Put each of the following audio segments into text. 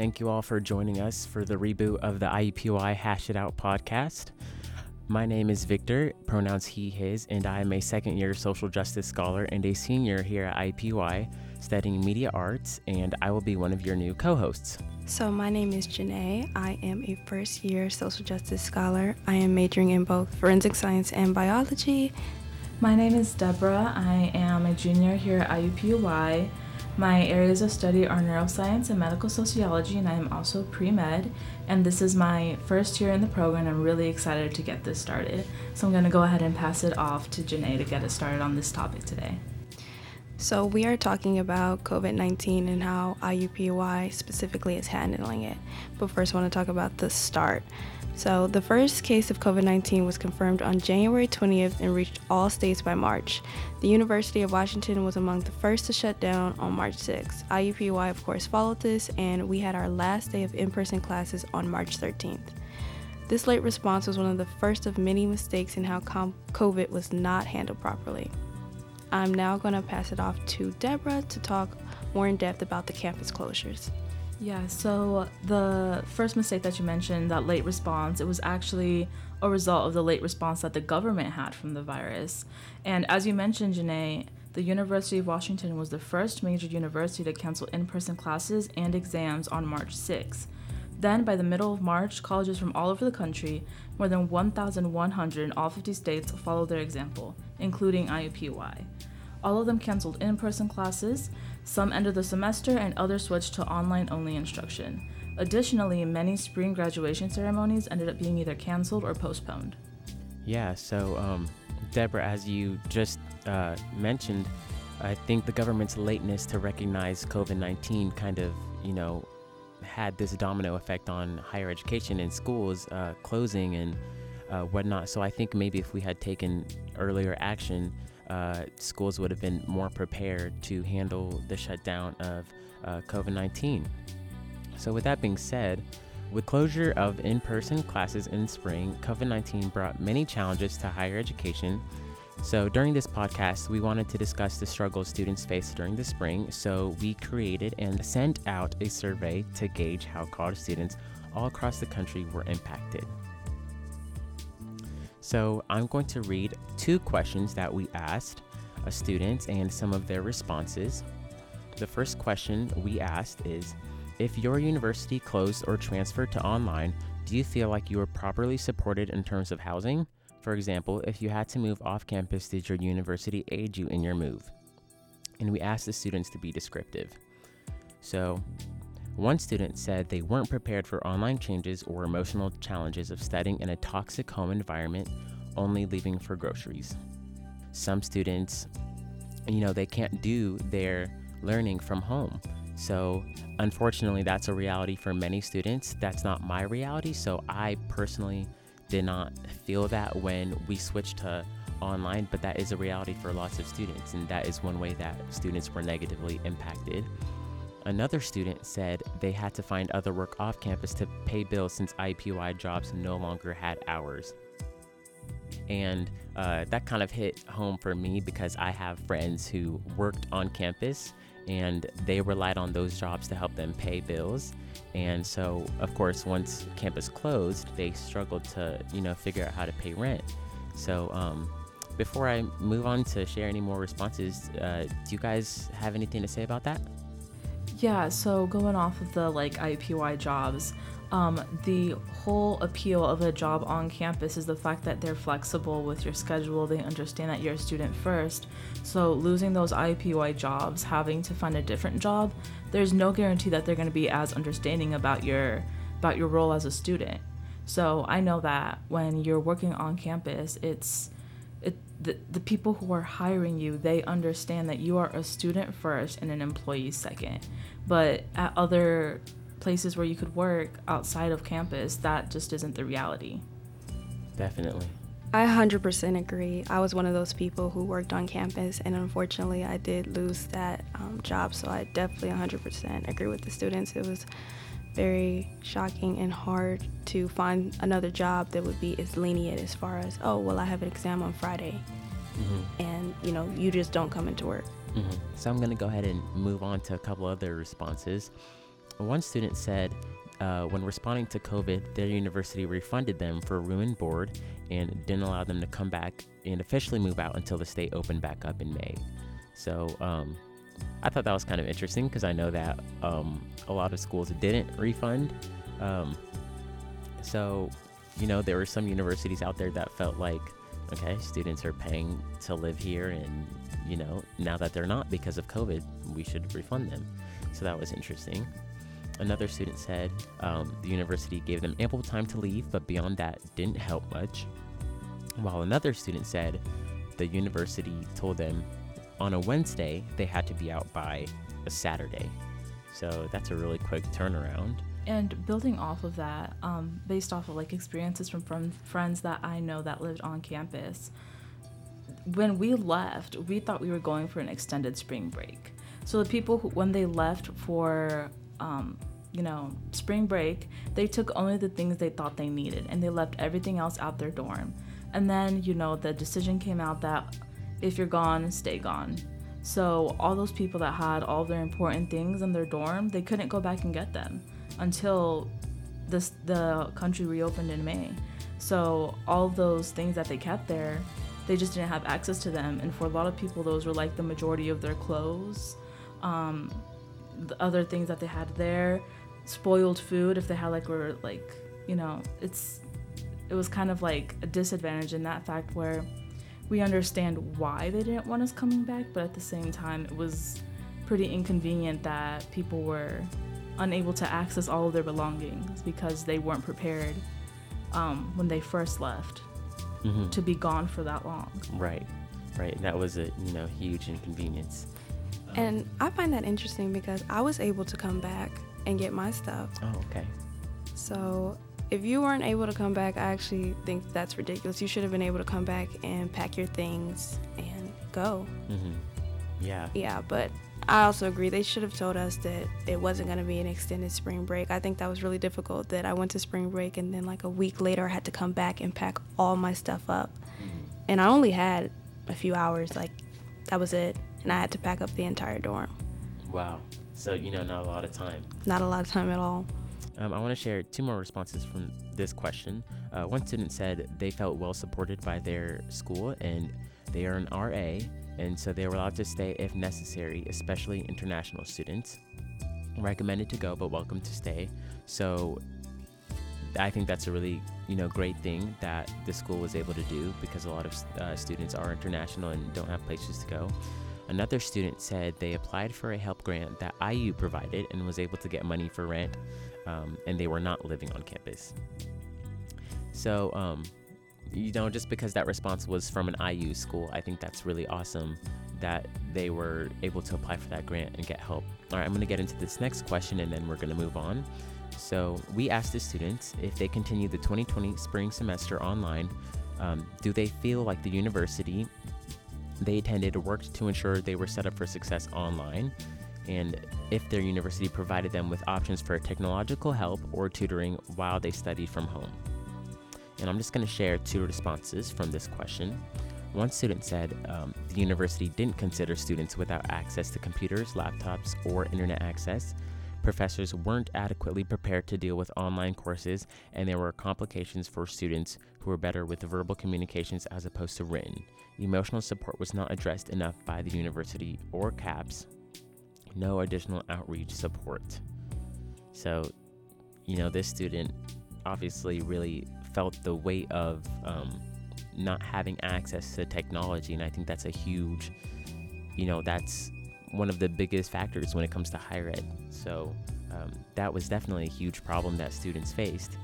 Thank you all for joining us for the reboot of the IUPUI Hash It Out podcast. My name is Victor, pronouns he, his, and I am a second year social justice scholar and a senior here at IUPUI studying media arts, and I will be one of your new co hosts. So, my name is Janae. I am a first year social justice scholar. I am majoring in both forensic science and biology. My name is Deborah. I am a junior here at IUPUI. My areas of study are neuroscience and medical sociology, and I am also pre med. And this is my first year in the program. I'm really excited to get this started. So I'm going to go ahead and pass it off to Janae to get us started on this topic today. So, we are talking about COVID 19 and how IUPUI specifically is handling it. But first, I want to talk about the start. So, the first case of COVID 19 was confirmed on January 20th and reached all states by March. The University of Washington was among the first to shut down on March 6th. IUPUI, of course, followed this, and we had our last day of in person classes on March 13th. This late response was one of the first of many mistakes in how COVID was not handled properly. I'm now going to pass it off to Deborah to talk more in depth about the campus closures. Yeah, so the first mistake that you mentioned, that late response, it was actually a result of the late response that the government had from the virus. And as you mentioned, Janae, the University of Washington was the first major university to cancel in person classes and exams on March 6. Then, by the middle of March, colleges from all over the country, more than 1,100 in all 50 states, followed their example, including IUPUI. All of them canceled in person classes, some ended the semester, and others switched to online only instruction. Additionally, many spring graduation ceremonies ended up being either canceled or postponed. Yeah, so, um, Deborah, as you just uh, mentioned, I think the government's lateness to recognize COVID 19 kind of, you know, had this domino effect on higher education and schools uh, closing and uh, whatnot. So I think maybe if we had taken earlier action, uh, schools would have been more prepared to handle the shutdown of uh, COVID 19. So, with that being said, with closure of in person classes in spring, COVID 19 brought many challenges to higher education. So, during this podcast, we wanted to discuss the struggles students faced during the spring. So, we created and sent out a survey to gauge how college students all across the country were impacted. So I'm going to read two questions that we asked a students and some of their responses. The first question we asked is If your university closed or transferred to online, do you feel like you were properly supported in terms of housing? For example, if you had to move off campus, did your university aid you in your move? And we asked the students to be descriptive. So, one student said they weren't prepared for online changes or emotional challenges of studying in a toxic home environment, only leaving for groceries. Some students, you know, they can't do their learning from home. So, unfortunately, that's a reality for many students. That's not my reality. So, I personally did not feel that when we switched to online, but that is a reality for lots of students. And that is one way that students were negatively impacted. Another student said they had to find other work off campus to pay bills since IUPUI jobs no longer had hours. And uh, that kind of hit home for me because I have friends who worked on campus and they relied on those jobs to help them pay bills. And so, of course, once campus closed, they struggled to, you know, figure out how to pay rent. So, um, before I move on to share any more responses, uh, do you guys have anything to say about that? Yeah, so going off of the like IUPUI jobs, um, the whole appeal of a job on campus is the fact that they're flexible with your schedule. They understand that you're a student first. So losing those IUPUI jobs, having to find a different job, there's no guarantee that they're going to be as understanding about your about your role as a student. So I know that when you're working on campus, it's it, the, the people who are hiring you they understand that you are a student first and an employee second but at other places where you could work outside of campus that just isn't the reality definitely I 100% agree. I was one of those people who worked on campus, and unfortunately, I did lose that um, job. So I definitely 100% agree with the students. It was very shocking and hard to find another job that would be as lenient as far as, oh, well, I have an exam on Friday. Mm-hmm. And, you know, you just don't come into work. Mm-hmm. So I'm going to go ahead and move on to a couple other responses. one student said uh, when responding to COVID, their university refunded them for room and board and didn't allow them to come back and officially move out until the state opened back up in May. So um, I thought that was kind of interesting because I know that um, a lot of schools didn't refund. Um, so, you know, there were some universities out there that felt like, okay, students are paying to live here, and, you know, now that they're not because of COVID, we should refund them. So that was interesting. Another student said um, the university gave them ample time to leave, but beyond that, didn't help much. While another student said the university told them on a Wednesday they had to be out by a Saturday. So that's a really quick turnaround. And building off of that, um, based off of like experiences from friends, friends that I know that lived on campus, when we left, we thought we were going for an extended spring break. So the people who, when they left for um, you know, spring break, they took only the things they thought they needed and they left everything else out their dorm. And then, you know, the decision came out that if you're gone, stay gone. So all those people that had all their important things in their dorm, they couldn't go back and get them until this the country reopened in May. So all those things that they kept there, they just didn't have access to them. And for a lot of people, those were like the majority of their clothes, um, the other things that they had there spoiled food if they had like were like you know it's it was kind of like a disadvantage in that fact where we understand why they didn't want us coming back but at the same time it was pretty inconvenient that people were unable to access all of their belongings because they weren't prepared um, when they first left mm-hmm. to be gone for that long right right that was a you know huge inconvenience and i find that interesting because i was able to come back and get my stuff. Oh, okay. So if you weren't able to come back, I actually think that's ridiculous. You should have been able to come back and pack your things and go. Mm-hmm. Yeah. Yeah, but I also agree. They should have told us that it wasn't going to be an extended spring break. I think that was really difficult that I went to spring break and then, like, a week later, I had to come back and pack all my stuff up. Mm-hmm. And I only had a few hours. Like, that was it. And I had to pack up the entire dorm. Wow. So, you know, not a lot of time. Not a lot of time at all. Um, I want to share two more responses from this question. Uh, one student said they felt well supported by their school and they are an RA, and so they were allowed to stay if necessary, especially international students. Recommended to go, but welcome to stay. So I think that's a really you know great thing that the school was able to do because a lot of uh, students are international and don't have places to go. Another student said they applied for a help grant that IU provided and was able to get money for rent, um, and they were not living on campus. So, um, you know, just because that response was from an IU school, I think that's really awesome that they were able to apply for that grant and get help. All right, I'm going to get into this next question and then we're going to move on. So, we asked the students if they continue the 2020 spring semester online, um, do they feel like the university they attended worked to ensure they were set up for success online, and if their university provided them with options for technological help or tutoring while they studied from home. And I'm just going to share two responses from this question. One student said um, the university didn't consider students without access to computers, laptops, or internet access. Professors weren't adequately prepared to deal with online courses, and there were complications for students who were better with verbal communications as opposed to written. Emotional support was not addressed enough by the university or CAPS. No additional outreach support. So, you know, this student obviously really felt the weight of um, not having access to technology, and I think that's a huge, you know, that's one of the biggest factors when it comes to higher ed. So um, that was definitely a huge problem that students faced.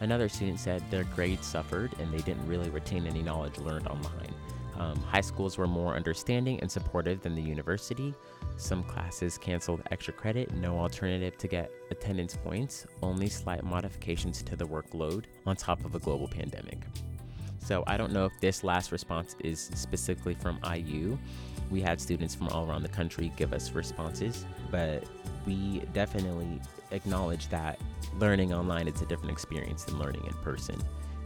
Another student said their grades suffered and they didn't really retain any knowledge learned online. Um, high schools were more understanding and supportive than the university. Some classes canceled extra credit, no alternative to get attendance points, only slight modifications to the workload on top of a global pandemic. So I don't know if this last response is specifically from IU, we had students from all around the country give us responses, but we definitely acknowledge that learning online is a different experience than learning in person.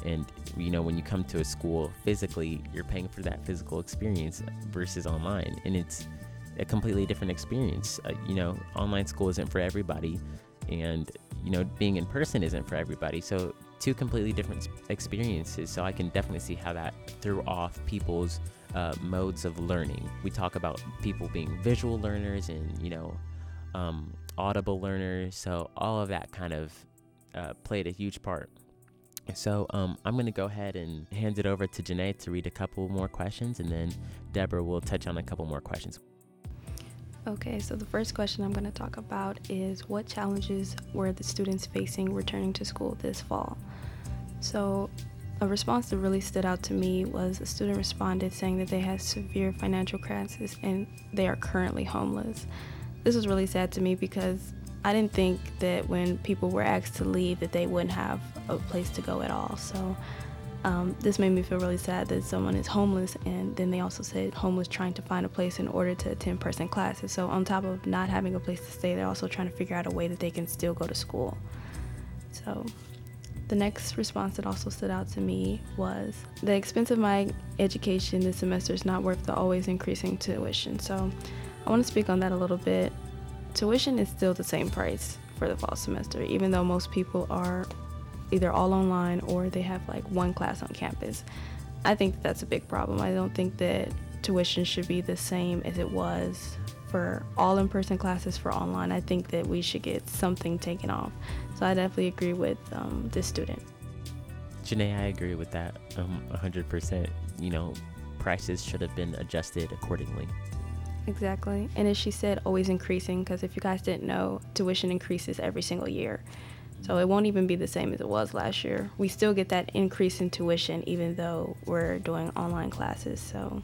And you know, when you come to a school physically, you're paying for that physical experience versus online, and it's a completely different experience. Uh, you know, online school isn't for everybody, and you know, being in person isn't for everybody. So two completely different experiences. So I can definitely see how that threw off people's uh, modes of learning. We talk about people being visual learners and you know, um, audible learners. So all of that kind of uh, played a huge part. So um, I'm going to go ahead and hand it over to Janae to read a couple more questions, and then Deborah will touch on a couple more questions. Okay, so the first question I'm going to talk about is what challenges were the students facing returning to school this fall? So, a response that really stood out to me was a student responded saying that they had severe financial crisis and they are currently homeless. This was really sad to me because I didn't think that when people were asked to leave that they wouldn't have a place to go at all. So um, this made me feel really sad that someone is homeless, and then they also said homeless trying to find a place in order to attend person classes. So on top of not having a place to stay, they're also trying to figure out a way that they can still go to school. So the next response that also stood out to me was the expense of my education this semester is not worth the always increasing tuition. So I want to speak on that a little bit. Tuition is still the same price for the fall semester, even though most people are either all online or they have like one class on campus. I think that that's a big problem. I don't think that tuition should be the same as it was for all in person classes for online. I think that we should get something taken off. So I definitely agree with um, this student. Janae, I agree with that um, 100%. You know, prices should have been adjusted accordingly. Exactly. And as she said, always increasing because if you guys didn't know, tuition increases every single year. So it won't even be the same as it was last year. We still get that increase in tuition even though we're doing online classes. So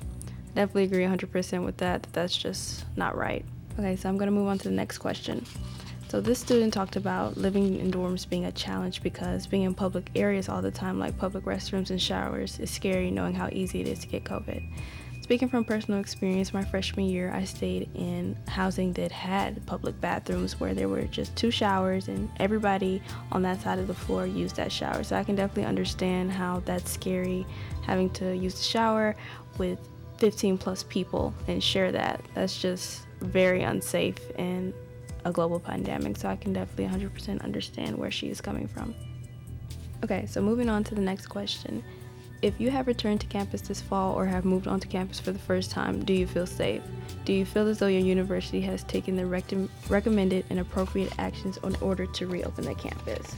definitely agree 100% with that, that that's just not right. Okay, so I'm going to move on to the next question. So this student talked about living in dorms being a challenge because being in public areas all the time like public restrooms and showers is scary knowing how easy it is to get COVID. Speaking from personal experience, my freshman year, I stayed in housing that had public bathrooms where there were just two showers and everybody on that side of the floor used that shower. So I can definitely understand how that's scary having to use the shower with 15 plus people and share that. That's just very unsafe in a global pandemic. So I can definitely 100% understand where she is coming from. Okay, so moving on to the next question. If you have returned to campus this fall or have moved onto campus for the first time, do you feel safe? Do you feel as though your university has taken the rec- recommended and appropriate actions in order to reopen the campus?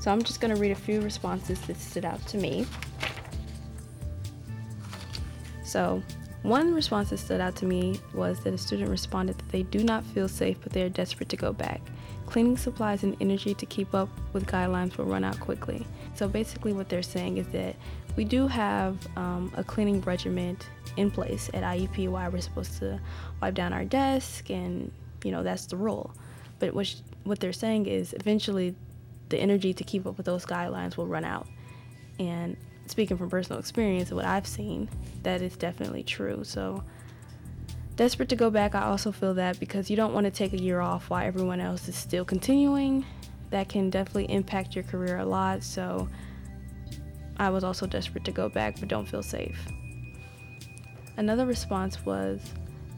So I'm just going to read a few responses that stood out to me. So, one response that stood out to me was that a student responded that they do not feel safe but they are desperate to go back. Cleaning supplies and energy to keep up with guidelines will run out quickly. So basically, what they're saying is that we do have um, a cleaning regimen in place at IUPUI. We're supposed to wipe down our desk, and you know that's the rule. But what, what they're saying is eventually the energy to keep up with those guidelines will run out. And speaking from personal experience, what I've seen, that is definitely true. So desperate to go back. I also feel that because you don't want to take a year off while everyone else is still continuing. That can definitely impact your career a lot. So I was also desperate to go back but don't feel safe. Another response was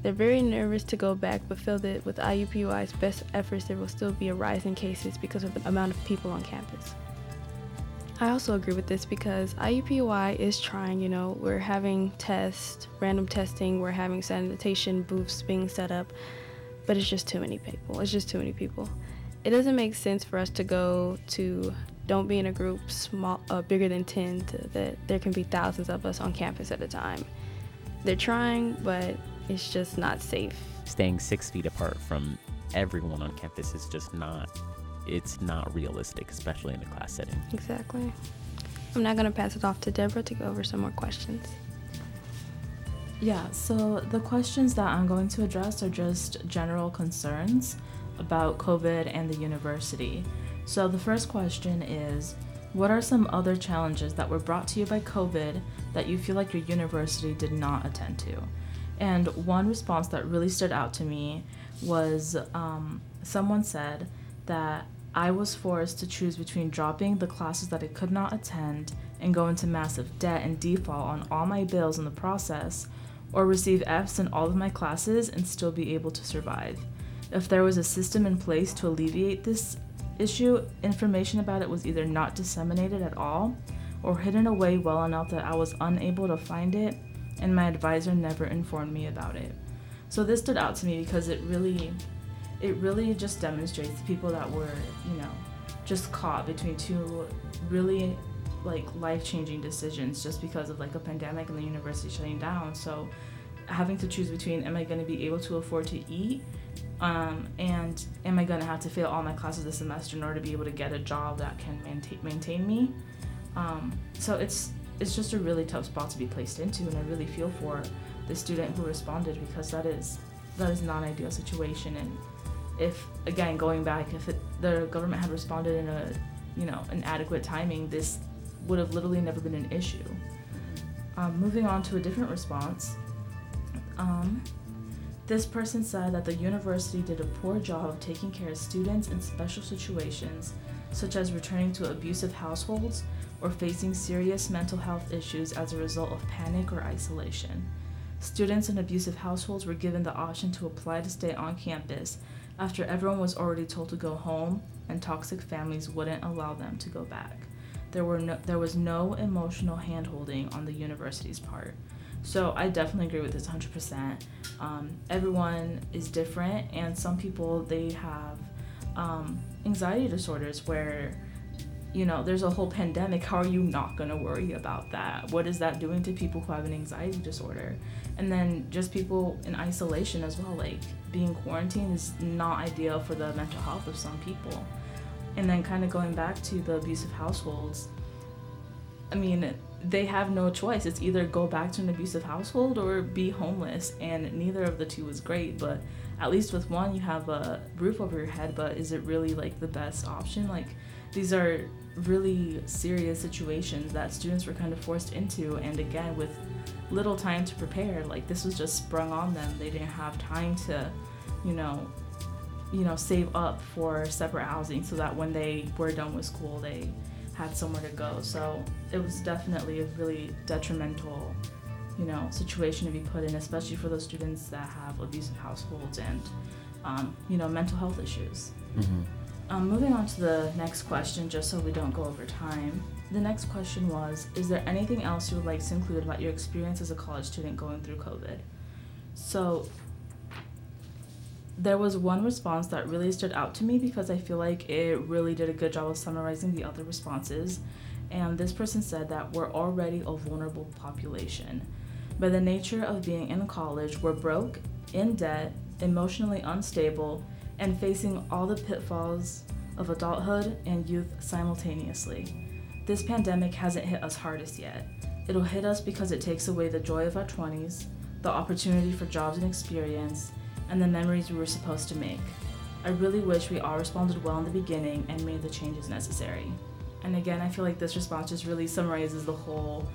they're very nervous to go back but feel that with IUPUI's best efforts there will still be a rise in cases because of the amount of people on campus. I also agree with this because IUPUI is trying, you know, we're having tests, random testing, we're having sanitation booths being set up, but it's just too many people. It's just too many people. It doesn't make sense for us to go to don't be in a group small uh, bigger than 10 to, that there can be thousands of us on campus at a time. They're trying, but it's just not safe. Staying six feet apart from everyone on campus is just not it's not realistic, especially in a class setting. Exactly. I'm now going to pass it off to Deborah to go over some more questions. Yeah, so the questions that I'm going to address are just general concerns about COVID and the university. So the first question is What are some other challenges that were brought to you by COVID that you feel like your university did not attend to? And one response that really stood out to me was um, someone said that I was forced to choose between dropping the classes that I could not attend and go into massive debt and default on all my bills in the process, or receive F's in all of my classes and still be able to survive. If there was a system in place to alleviate this issue, information about it was either not disseminated at all or hidden away well enough that I was unable to find it, and my advisor never informed me about it. So this stood out to me because it really it really just demonstrates people that were, you know, just caught between two really like life-changing decisions just because of like a pandemic and the university shutting down. So having to choose between am I going to be able to afford to eat um, and am I going to have to fail all my classes this semester in order to be able to get a job that can maintain maintain me? Um, so it's it's just a really tough spot to be placed into, and I really feel for the student who responded because that is that is not an ideal situation. And if again going back, if it, the government had responded in a you know an adequate timing, this would have literally never been an issue. Um, moving on to a different response. Um, this person said that the university did a poor job of taking care of students in special situations, such as returning to abusive households or facing serious mental health issues as a result of panic or isolation. Students in abusive households were given the option to apply to stay on campus after everyone was already told to go home and toxic families wouldn't allow them to go back. There, were no, there was no emotional handholding on the university's part. So I definitely agree with this 100%. Um, everyone is different, and some people they have um, anxiety disorders where you know there's a whole pandemic. How are you not gonna worry about that? What is that doing to people who have an anxiety disorder? And then just people in isolation as well. Like being quarantined is not ideal for the mental health of some people. And then kind of going back to the abusive households. I mean, they have no choice. It's either go back to an abusive household or be homeless, and neither of the two is great. But at least with one, you have a roof over your head. But is it really like the best option? Like these are really serious situations that students were kind of forced into, and again with little time to prepare. Like this was just sprung on them. They didn't have time to, you know, you know, save up for separate housing so that when they were done with school, they had somewhere to go. So it was definitely a really detrimental, you know, situation to be put in, especially for those students that have abusive households and, um, you know, mental health issues. Mm-hmm. Um, moving on to the next question, just so we don't go over time. The next question was Is there anything else you would like to include about your experience as a college student going through COVID? So, there was one response that really stood out to me because I feel like it really did a good job of summarizing the other responses. And this person said that we're already a vulnerable population. By the nature of being in college, we're broke, in debt, emotionally unstable, and facing all the pitfalls of adulthood and youth simultaneously. This pandemic hasn't hit us hardest yet. It'll hit us because it takes away the joy of our 20s, the opportunity for jobs and experience, and the memories we were supposed to make. I really wish we all responded well in the beginning and made the changes necessary. And again, I feel like this response just really summarizes the whole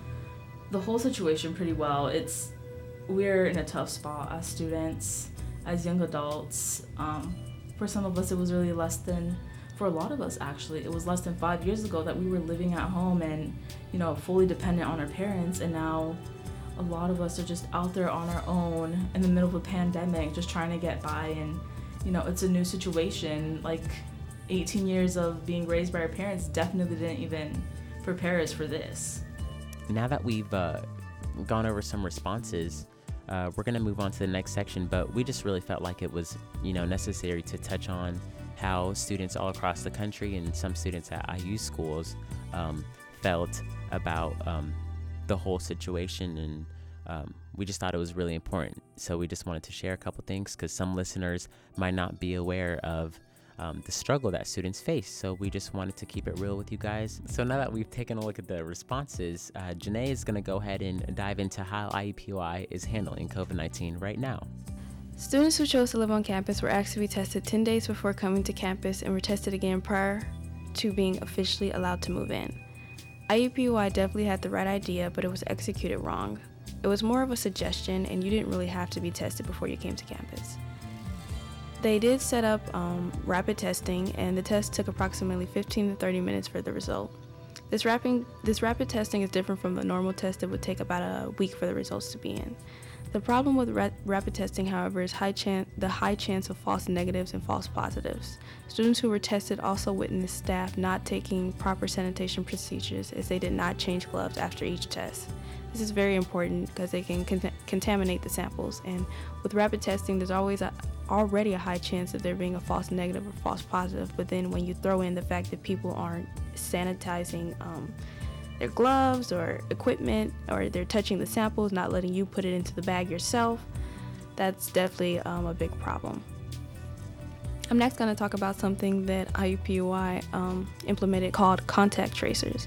the whole situation pretty well. It's we're in a tough spot as students, as young adults. Um, for some of us, it was really less than for a lot of us actually it was less than five years ago that we were living at home and you know fully dependent on our parents and now a lot of us are just out there on our own in the middle of a pandemic, just trying to get by. And, you know, it's a new situation. Like 18 years of being raised by our parents definitely didn't even prepare us for this. Now that we've uh, gone over some responses, uh, we're going to move on to the next section, but we just really felt like it was, you know, necessary to touch on how students all across the country and some students at IU schools um, felt about um, the whole situation and um, we just thought it was really important. So we just wanted to share a couple things because some listeners might not be aware of um, the struggle that students face. So we just wanted to keep it real with you guys. So now that we've taken a look at the responses, uh, Janae is going to go ahead and dive into how IUPUI is handling COVID 19 right now. Students who chose to live on campus were asked to be tested 10 days before coming to campus and were tested again prior to being officially allowed to move in. IUPUI definitely had the right idea, but it was executed wrong. It was more of a suggestion, and you didn't really have to be tested before you came to campus. They did set up um, rapid testing, and the test took approximately 15 to 30 minutes for the result. This, rapid, this rapid testing is different from the normal test that would take about a week for the results to be in. The problem with ra- rapid testing, however, is high chan- the high chance of false negatives and false positives. Students who were tested also witnessed staff not taking proper sanitation procedures as they did not change gloves after each test. This is very important because they can con- contaminate the samples, and with rapid testing, there's always a, already a high chance of there being a false negative or false positive. But then when you throw in the fact that people aren't sanitizing um, their gloves or equipment, or they're touching the samples, not letting you put it into the bag yourself, that's definitely um, a big problem. I'm next going to talk about something that IUPUI um, implemented called contact tracers.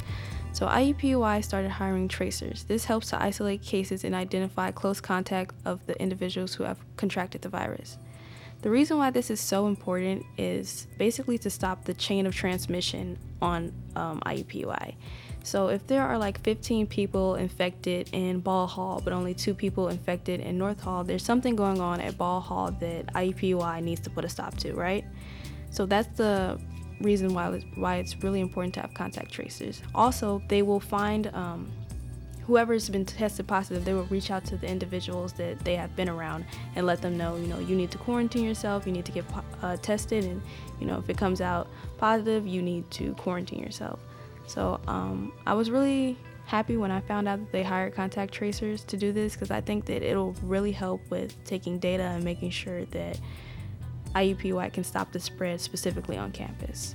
So IUPUI started hiring tracers. This helps to isolate cases and identify close contact of the individuals who have contracted the virus. The reason why this is so important is basically to stop the chain of transmission on um, IUPUI. So if there are like 15 people infected in Ball Hall, but only two people infected in North Hall, there's something going on at Ball Hall that IUPUI needs to put a stop to, right? So that's the reason why why it's really important to have contact tracers. Also, they will find um, whoever's been tested positive. They will reach out to the individuals that they have been around and let them know, you know, you need to quarantine yourself. You need to get uh, tested, and you know, if it comes out positive, you need to quarantine yourself. So um, I was really happy when I found out that they hired contact tracers to do this because I think that it'll really help with taking data and making sure that IUPUI can stop the spread specifically on campus.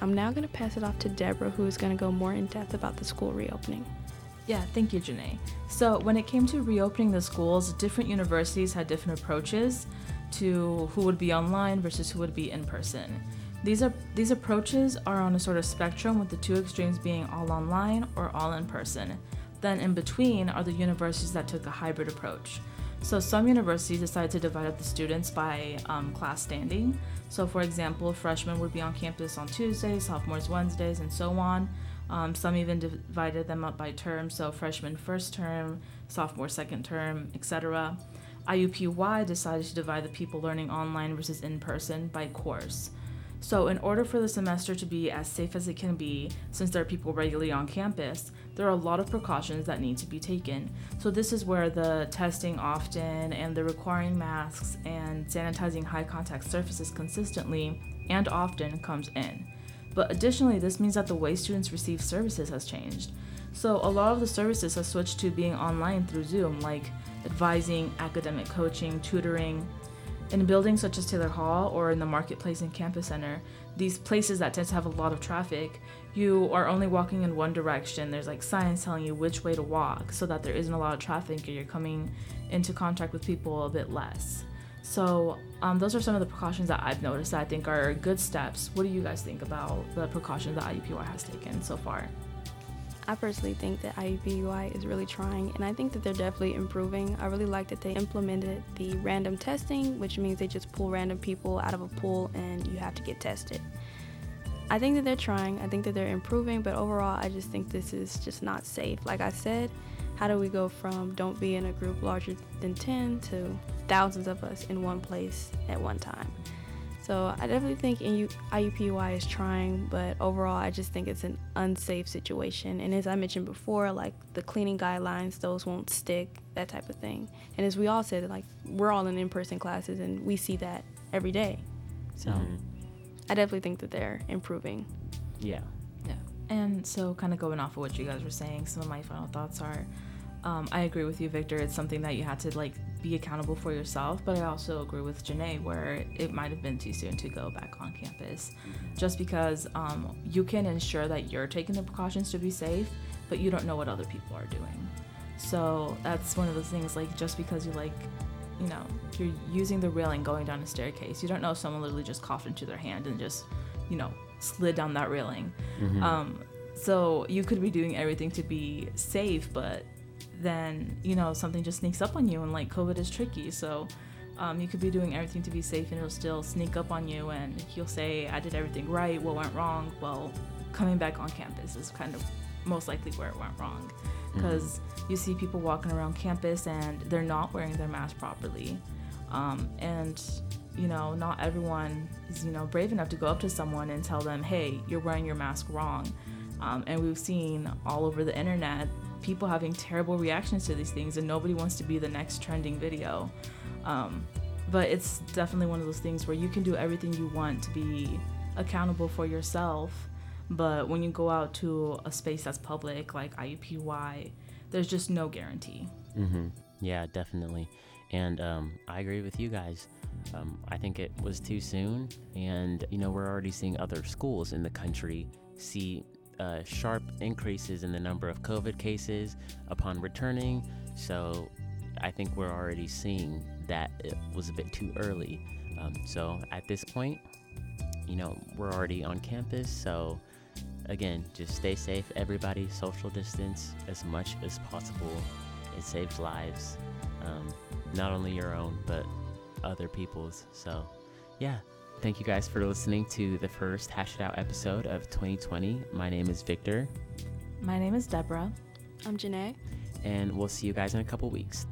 I'm now going to pass it off to Deborah, who is going to go more in depth about the school reopening. Yeah, thank you, Janae. So, when it came to reopening the schools, different universities had different approaches to who would be online versus who would be in person. These are these approaches are on a sort of spectrum with the two extremes being all online or all in person. Then in between are the universities that took a hybrid approach. So some universities decided to divide up the students by um, class standing. So for example, freshmen would be on campus on Tuesdays, sophomores Wednesdays, and so on. Um, some even divided them up by term, so freshman first term, sophomore second term, etc. IUPUI decided to divide the people learning online versus in person by course. So, in order for the semester to be as safe as it can be, since there are people regularly on campus, there are a lot of precautions that need to be taken. So, this is where the testing often and the requiring masks and sanitizing high contact surfaces consistently and often comes in. But additionally, this means that the way students receive services has changed. So, a lot of the services have switched to being online through Zoom, like advising, academic coaching, tutoring, in buildings such as Taylor Hall or in the marketplace and campus center, these places that tend to have a lot of traffic, you are only walking in one direction. There's like signs telling you which way to walk so that there isn't a lot of traffic and you're coming into contact with people a bit less. So, um, those are some of the precautions that I've noticed that I think are good steps. What do you guys think about the precautions that IUPUI has taken so far? I personally think that IUPUI is really trying, and I think that they're definitely improving. I really like that they implemented the random testing, which means they just pull random people out of a pool and you have to get tested. I think that they're trying, I think that they're improving, but overall, I just think this is just not safe. Like I said, how do we go from don't be in a group larger than 10 to thousands of us in one place at one time? So I definitely think IUPUI is trying, but overall, I just think it's an unsafe situation. And as I mentioned before, like the cleaning guidelines, those won't stick, that type of thing. And as we all said, like we're all in in-person classes, and we see that every day. So mm-hmm. I definitely think that they're improving. Yeah. Yeah. And so, kind of going off of what you guys were saying, some of my final thoughts are. Um, I agree with you, Victor. It's something that you had to like be accountable for yourself, but I also agree with Janae where it might have been too soon to go back on campus. Just because um, you can ensure that you're taking the precautions to be safe, but you don't know what other people are doing. So that's one of those things like just because you like, you know, you're using the railing going down a staircase, you don't know if someone literally just coughed into their hand and just, you know, slid down that railing. Mm-hmm. Um, so you could be doing everything to be safe, but then you know something just sneaks up on you and like covid is tricky. So um, you could be doing everything to be safe and it'll still sneak up on you and you'll say i did everything right. What went wrong? Well coming back on campus is kind of most likely where it went wrong. Because mm-hmm. you see people walking around campus and they're not wearing their mask properly. Um, and you know not everyone is you know brave enough to go up to someone and tell them hey you're wearing your mask wrong. Um, and we've seen all over the internet people having terrible reactions to these things, and nobody wants to be the next trending video. Um, but it's definitely one of those things where you can do everything you want to be accountable for yourself. But when you go out to a space that's public, like IUPUI, there's just no guarantee. Mm-hmm. Yeah, definitely. And um, I agree with you guys. Um, I think it was too soon. And, you know, we're already seeing other schools in the country see uh, sharp increases in the number of COVID cases upon returning. So I think we're already seeing that it was a bit too early. Um, so at this point, you know, we're already on campus. So again, just stay safe, everybody, social distance as much as possible. It saves lives, um, not only your own, but other people's. So, yeah. Thank you guys for listening to the first Hash It Out episode of 2020. My name is Victor. My name is Deborah. I'm Janae. And we'll see you guys in a couple weeks.